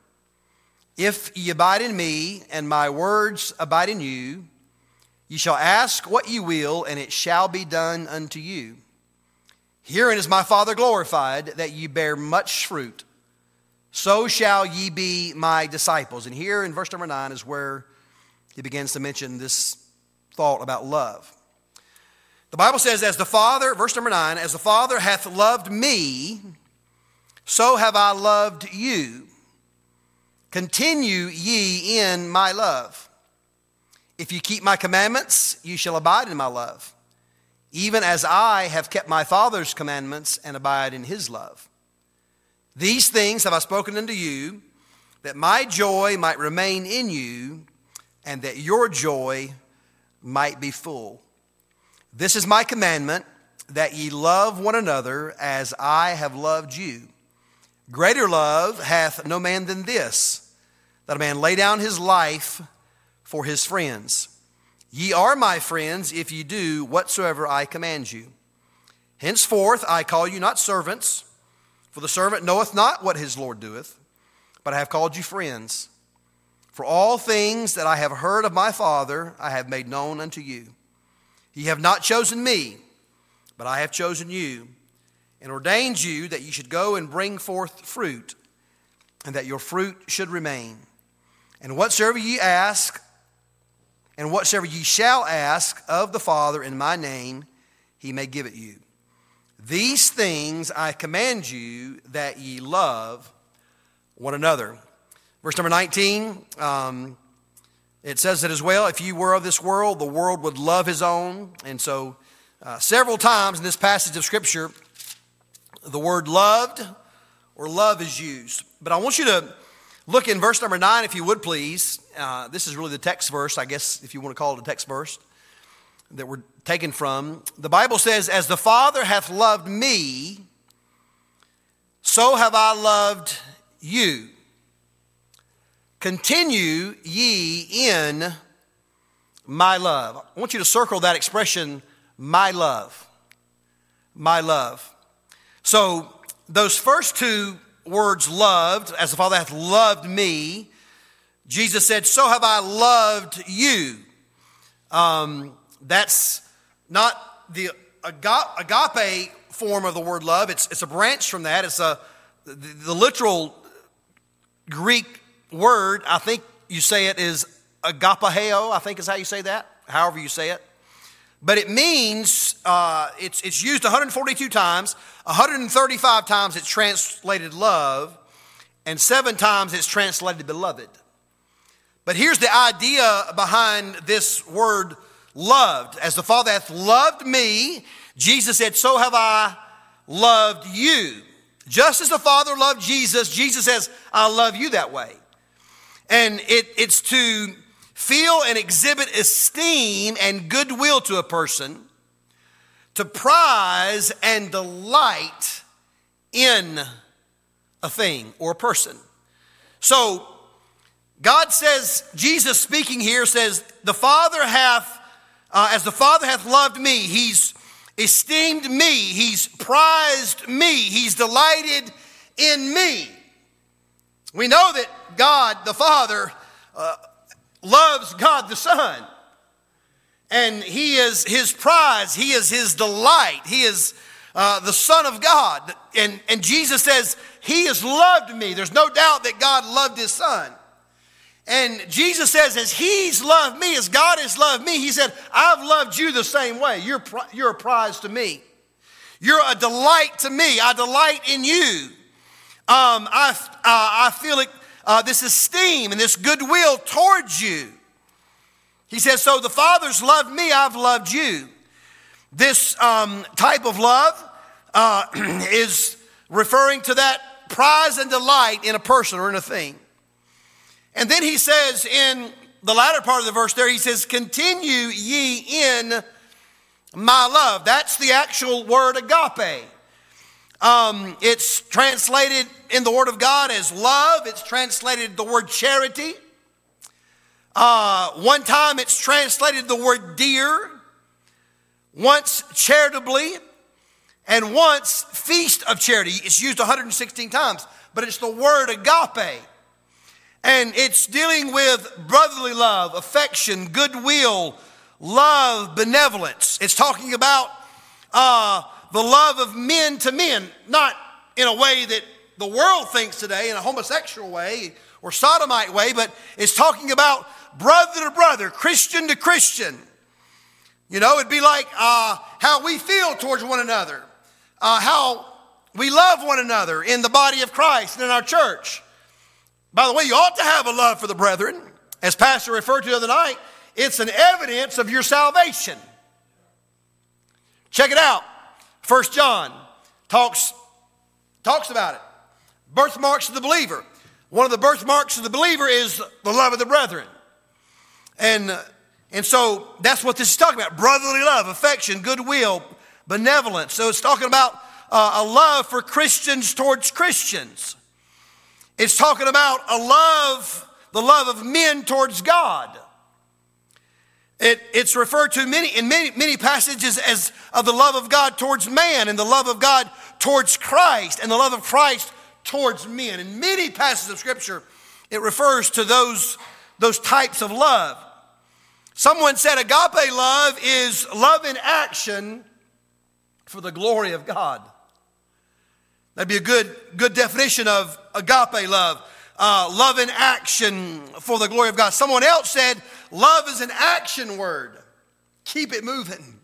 Speaker 2: If ye abide in me, and my words abide in you, ye shall ask what ye will, and it shall be done unto you. Herein is my Father glorified, that ye bear much fruit. So shall ye be my disciples. And here in verse number 9 is where he begins to mention this thought about love. The Bible says, as the Father, verse number nine, as the Father hath loved me, so have I loved you. Continue ye in my love. If you keep my commandments, you shall abide in my love, even as I have kept my Father's commandments and abide in his love. These things have I spoken unto you, that my joy might remain in you, and that your joy might be full. This is my commandment, that ye love one another as I have loved you. Greater love hath no man than this, that a man lay down his life for his friends. Ye are my friends if ye do whatsoever I command you. Henceforth I call you not servants, for the servant knoweth not what his Lord doeth, but I have called you friends. For all things that I have heard of my Father I have made known unto you. Ye have not chosen me, but I have chosen you, and ordained you that ye should go and bring forth fruit, and that your fruit should remain. And whatsoever ye ask, and whatsoever ye shall ask of the Father in my name, he may give it you. These things I command you that ye love one another. Verse number 19, um, it says it as well if you were of this world, the world would love his own. And so, uh, several times in this passage of Scripture, the word loved or love is used. But I want you to look in verse number 9, if you would please. Uh, this is really the text verse, I guess, if you want to call it a text verse that we're taken from. The Bible says, As the Father hath loved me, so have I loved you. Continue ye in my love. I want you to circle that expression, my love. My love. So, those first two words, loved, as the Father hath loved me, Jesus said, So have I loved you. Um, that's not the agape form of the word love, it's, it's a branch from that. It's a, the, the literal Greek word, I think you say it is agapaheo, I think is how you say that, however you say it. But it means, uh, it's, it's used 142 times, 135 times it's translated love, and seven times it's translated beloved. But here's the idea behind this word loved. As the Father hath loved me, Jesus said, so have I loved you. Just as the Father loved Jesus, Jesus says, I love you that way. And it, it's to feel and exhibit esteem and goodwill to a person, to prize and delight in a thing or a person. So, God says, Jesus speaking here says, The Father hath uh, as the Father hath loved me, He's esteemed me, He's prized me, He's delighted in me. We know that God the Father uh, loves God the Son. And He is His prize, He is His delight, He is uh, the Son of God. And, and Jesus says, He has loved me. There's no doubt that God loved His Son. And Jesus says, as He's loved me, as God has loved me, He said, I've loved you the same way. You're, you're a prize to me. You're a delight to me. I delight in you. Um, I, uh, I feel it, uh, this esteem and this goodwill towards you. He says, So the Father's loved me, I've loved you. This um, type of love uh, is referring to that prize and delight in a person or in a thing. And then he says in the latter part of the verse there, he says, Continue ye in my love. That's the actual word agape. Um, it's translated in the Word of God as love, it's translated the word charity. Uh, one time it's translated the word dear, once charitably, and once feast of charity. It's used 116 times, but it's the word agape. And it's dealing with brotherly love, affection, goodwill, love, benevolence. It's talking about uh, the love of men to men, not in a way that the world thinks today, in a homosexual way or sodomite way, but it's talking about brother to brother, Christian to Christian. You know, it'd be like uh, how we feel towards one another, uh, how we love one another in the body of Christ and in our church. By the way, you ought to have a love for the brethren. As Pastor referred to the other night, it's an evidence of your salvation. Check it out. First John talks, talks about it. Birthmarks of the believer. One of the birthmarks of the believer is the love of the brethren. And, and so that's what this is talking about brotherly love, affection, goodwill, benevolence. So it's talking about uh, a love for Christians towards Christians. It's talking about a love, the love of men towards God. It, it's referred to many, in many, many passages as of the love of God towards man and the love of God towards Christ and the love of Christ towards men. In many passages of Scripture, it refers to those, those types of love. Someone said agape love is love in action for the glory of God. That'd be a good, good definition of agape love. Uh, love in action for the glory of God. Someone else said, love is an action word. Keep it moving.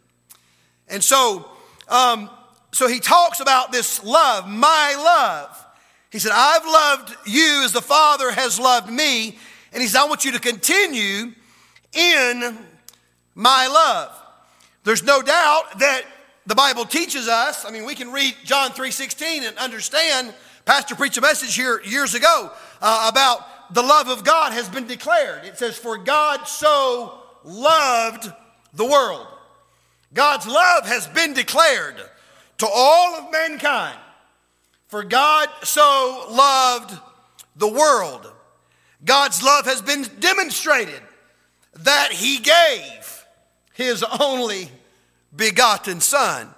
Speaker 2: And so, um, so he talks about this love, my love. He said, I've loved you as the Father has loved me. And he said, I want you to continue in my love. There's no doubt that the Bible teaches us, I mean, we can read John 3.16 and understand, Pastor preached a message here years ago uh, about the love of God has been declared. It says, for God so loved the world. God's love has been declared to all of mankind. For God so loved the world. God's love has been demonstrated that He gave His only begotten Son.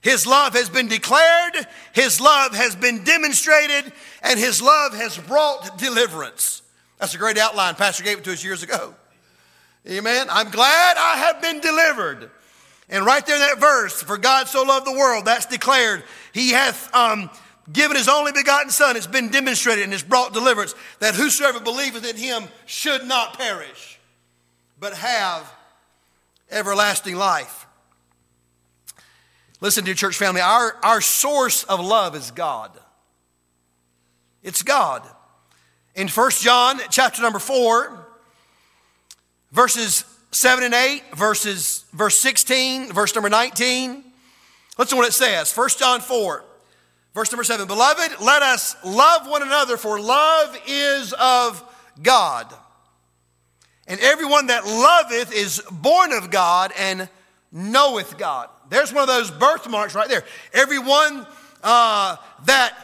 Speaker 2: His love has been declared, His love has been demonstrated, and His love has brought deliverance. That's a great outline. Pastor gave it to us years ago. Amen. I'm glad I have been delivered. And right there in that verse, for God so loved the world, that's declared. He hath um, given his only begotten Son. It's been demonstrated and it's brought deliverance that whosoever believeth in him should not perish, but have everlasting life. Listen, dear church family, our, our source of love is God. It's God. In 1 John chapter number 4, verses 7 and 8, verses verse 16, verse number 19. Listen to what it says. 1 John 4, verse number 7. Beloved, let us love one another, for love is of God. And everyone that loveth is born of God and knoweth God. There's one of those birthmarks right there. Everyone uh, that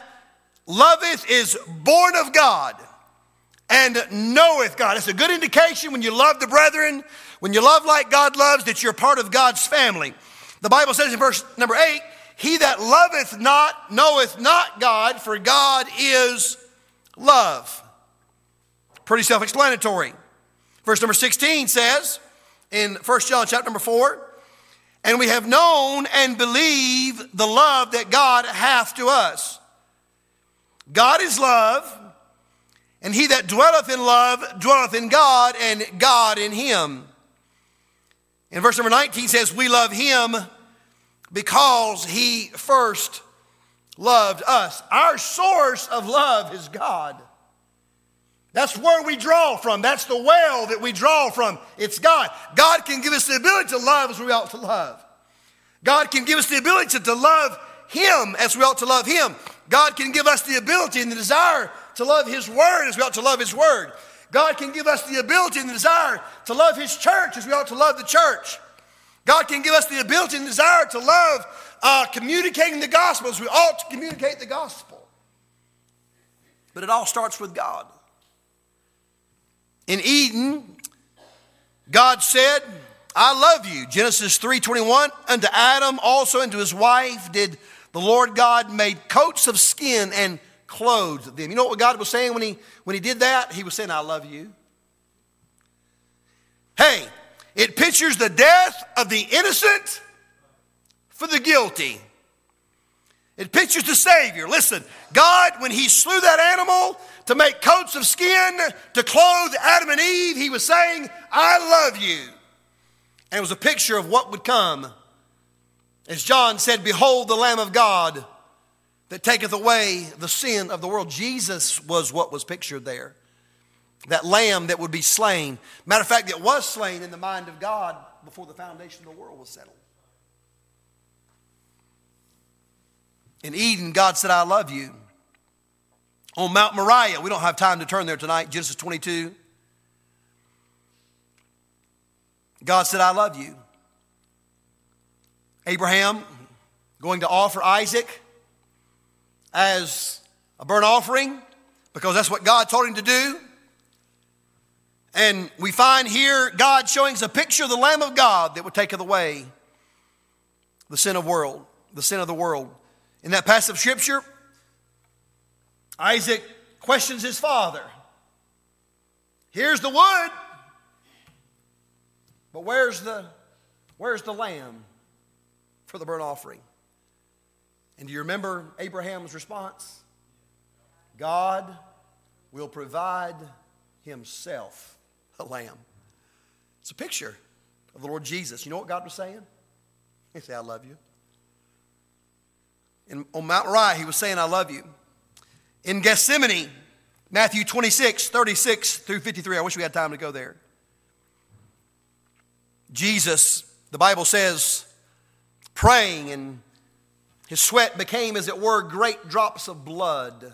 Speaker 2: loveth is born of God and knoweth God. It's a good indication when you love the brethren, when you love like God loves, that you're part of God's family. The Bible says in verse number eight, He that loveth not knoweth not God, for God is love. Pretty self explanatory. Verse number 16 says in 1 John chapter number 4, and we have known and believed the love that God hath to us. God is love, and he that dwelleth in love dwelleth in God, and God in him. In verse number 19 says, We love him because he first loved us. Our source of love is God. That's where we draw from. That's the well that we draw from. It's God. God can give us the ability to love as we ought to love. God can give us the ability to, to love Him as we ought to love Him. God can give us the ability and the desire to love His Word as we ought to love His Word. God can give us the ability and the desire to love His church as we ought to love the church. God can give us the ability and desire to love uh, communicating the gospel as we ought to communicate the gospel. But it all starts with God. In Eden, God said, I love you. Genesis 3:21, unto Adam also and to his wife did the Lord God made coats of skin and clothed them. You know what God was saying when he when he did that? He was saying, I love you. Hey, it pictures the death of the innocent for the guilty. It pictures the Savior. Listen, God, when He slew that animal to make coats of skin to clothe Adam and Eve, He was saying, I love you. And it was a picture of what would come. As John said, Behold the Lamb of God that taketh away the sin of the world. Jesus was what was pictured there. that lamb that would be slain. Matter of fact, it was slain in the mind of God before the foundation of the world was settled. In Eden, God said, I love you. On Mount Moriah, we don't have time to turn there tonight, Genesis 22. God said, I love you. Abraham going to offer Isaac as a burnt offering because that's what God told him to do. And we find here God showing us a picture of the Lamb of God that would take away the sin of world, the sin of the world. In that passage of scripture, Isaac questions his father. Here's the wood, but where's the where's the lamb for the burnt offering? And do you remember Abraham's response? God will provide himself a lamb. It's a picture of the Lord Jesus. You know what God was saying? He said, I love you. And on Mount Moriah, he was saying, I love you. In Gethsemane, Matthew 26, 36 through 53. I wish we had time to go there. Jesus, the Bible says, praying, and his sweat became, as it were, great drops of blood,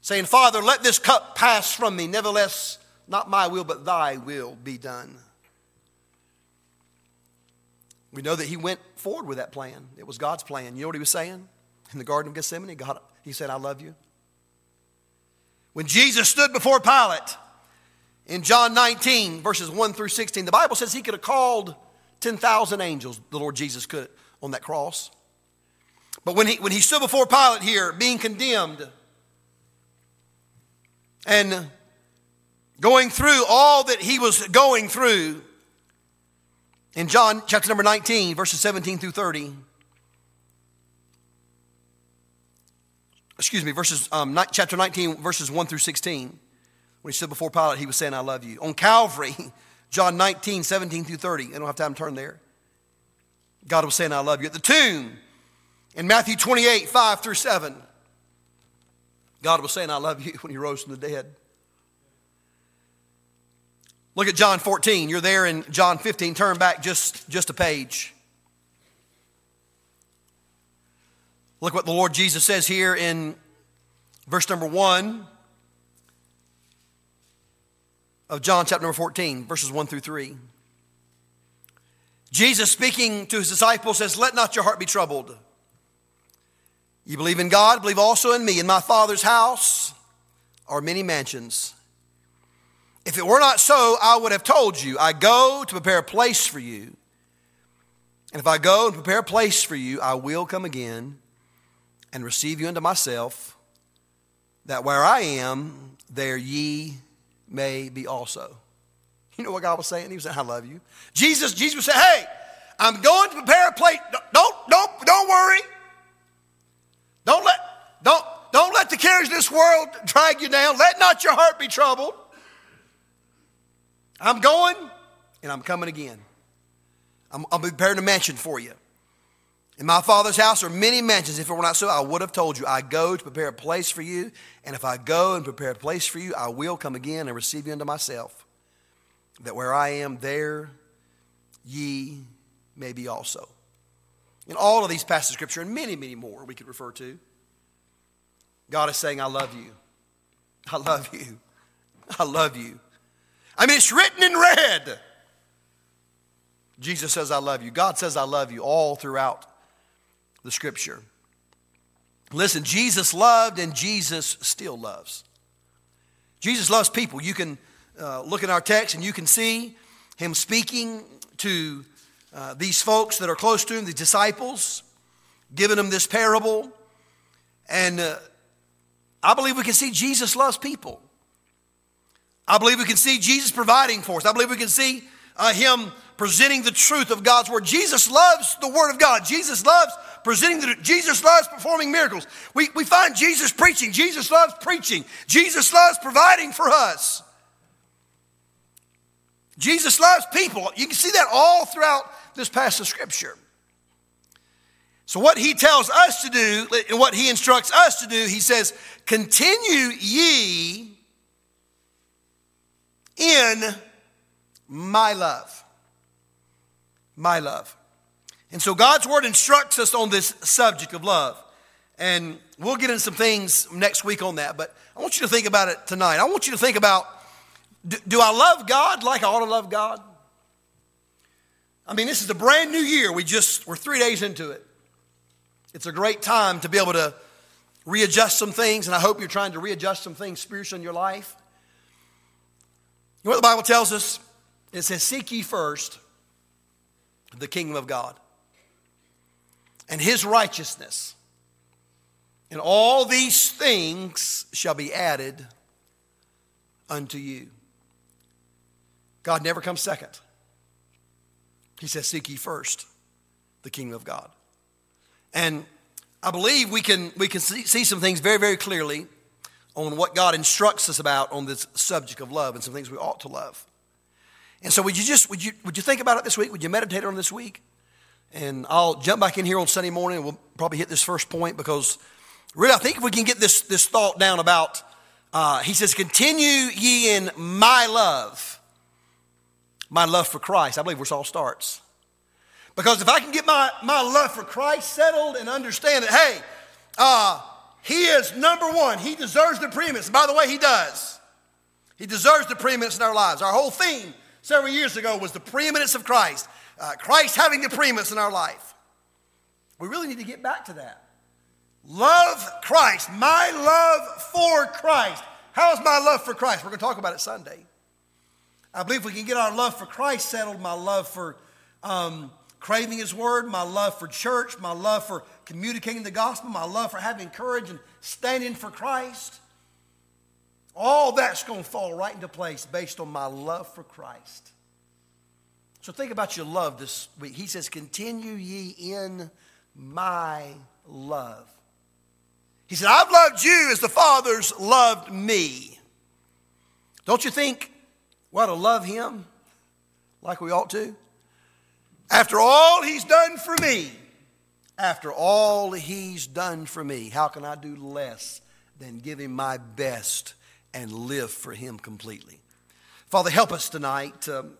Speaker 2: saying, Father, let this cup pass from me. Nevertheless, not my will, but thy will be done. We know that he went forward with that plan. It was God's plan. You know what he was saying? In the Garden of Gethsemane, God, he said, I love you. When Jesus stood before Pilate in John 19, verses 1 through 16, the Bible says he could have called 10,000 angels, the Lord Jesus could, on that cross. But when he, when he stood before Pilate here, being condemned, and going through all that he was going through in John chapter number 19, verses 17 through 30. Excuse me, verses, um, chapter 19, verses 1 through 16. When he stood before Pilate, he was saying, I love you. On Calvary, John 19, 17 through 30. I don't have time to turn there. God was saying, I love you. At the tomb, in Matthew 28, 5 through 7, God was saying, I love you when he rose from the dead. Look at John 14. You're there in John 15. Turn back just, just a page. Look what the Lord Jesus says here in verse number 1 of John chapter number 14, verses 1 through 3. Jesus speaking to his disciples says, Let not your heart be troubled. You believe in God, believe also in me. In my Father's house are many mansions. If it were not so, I would have told you, I go to prepare a place for you. And if I go and prepare a place for you, I will come again and receive you unto myself, that where I am, there ye may be also. You know what God was saying? He was saying, I love you. Jesus, Jesus saying, Hey, I'm going to prepare a place. Don't, don't, don't worry. Don't let, don't, don't let the cares of this world drag you down. Let not your heart be troubled. I'm going and I'm coming again. I'm, I'm preparing a mansion for you. In my Father's house are many mansions. If it were not so, I would have told you. I go to prepare a place for you. And if I go and prepare a place for you, I will come again and receive you unto myself, that where I am, there ye may be also. In all of these passages of Scripture, and many, many more we could refer to, God is saying, I love you. I love you. I love you. I mean, it's written in red. Jesus says, I love you. God says, I love you all throughout the scripture. Listen, Jesus loved and Jesus still loves. Jesus loves people. You can uh, look in our text and you can see him speaking to uh, these folks that are close to him, the disciples, giving them this parable. And uh, I believe we can see Jesus loves people. I believe we can see Jesus providing for us. I believe we can see uh, Him presenting the truth of God's Word. Jesus loves the Word of God. Jesus loves presenting the, Jesus loves performing miracles. We, we find Jesus preaching. Jesus loves preaching. Jesus loves providing for us. Jesus loves people. You can see that all throughout this passage of Scripture. So, what he tells us to do, and what he instructs us to do, he says, Continue ye in my love. My love. And so God's word instructs us on this subject of love. And we'll get into some things next week on that, but I want you to think about it tonight. I want you to think about do, do I love God like I ought to love God? I mean, this is a brand new year. We just, we're three days into it. It's a great time to be able to readjust some things, and I hope you're trying to readjust some things spiritually in your life. You know what the Bible tells us? It says, Seek ye first the kingdom of God and his righteousness, and all these things shall be added unto you. God never comes second. He says, Seek ye first the kingdom of God. And I believe we can, we can see, see some things very, very clearly on what God instructs us about on this subject of love and some things we ought to love. And so would you just would you would you think about it this week? Would you meditate on this week? And I'll jump back in here on Sunday morning and we'll probably hit this first point because really I think if we can get this this thought down about uh, he says, continue ye in my love, my love for Christ. I believe where this all starts. Because if I can get my, my love for Christ settled and understand that, hey, uh, he is number one. He deserves the preeminence. By the way, he does. He deserves the preeminence in our lives. Our whole theme several years ago was the preeminence of Christ. Uh, Christ having the preeminence in our life. We really need to get back to that. Love Christ. My love for Christ. How's my love for Christ? We're going to talk about it Sunday. I believe we can get our love for Christ settled, my love for um, craving His Word, my love for church, my love for communicating the gospel, my love for having courage and standing for Christ. All that's going to fall right into place based on my love for Christ. So think about your love this week. He says, Continue ye in my love. He said, I've loved you as the Father's loved me. Don't you think we ought to love him like we ought to? After all he's done for me, after all he's done for me, how can I do less than give him my best and live for him completely? Father, help us tonight. Um,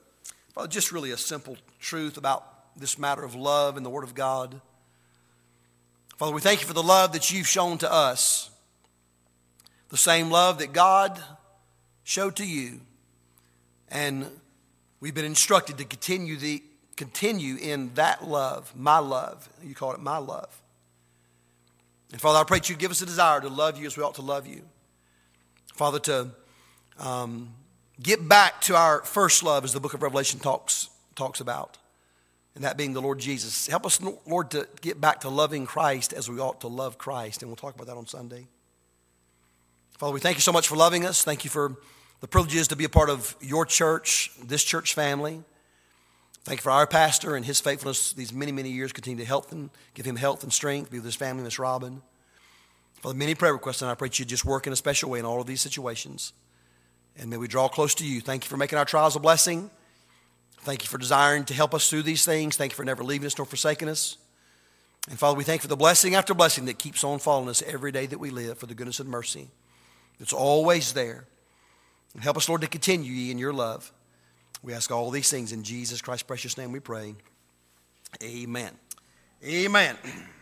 Speaker 2: Father, just really a simple truth about this matter of love and the Word of God. Father, we thank you for the love that you've shown to us, the same love that God showed to you. And we've been instructed to continue, the, continue in that love, my love. You call it my love. And Father, I pray that you give us a desire to love you as we ought to love you. Father, to um, get back to our first love, as the book of Revelation talks, talks about and that being the Lord Jesus. Help us, Lord, to get back to loving Christ as we ought to love Christ, and we'll talk about that on Sunday. Father, we thank you so much for loving us. Thank you for the privileges to be a part of your church, this church family. Thank you for our pastor and his faithfulness these many, many years. Continue to help him, give him health and strength, be with his family, Miss Robin. For the many prayer requests, and I pray that you just work in a special way in all of these situations. And may we draw close to you. Thank you for making our trials a blessing. Thank you for desiring to help us through these things. Thank you for never leaving us nor forsaking us. And Father, we thank you for the blessing after blessing that keeps on falling us every day that we live for the goodness and mercy. It's always there. And help us, Lord, to continue ye in your love. We ask all these things in Jesus Christ's precious name we pray. Amen. Amen.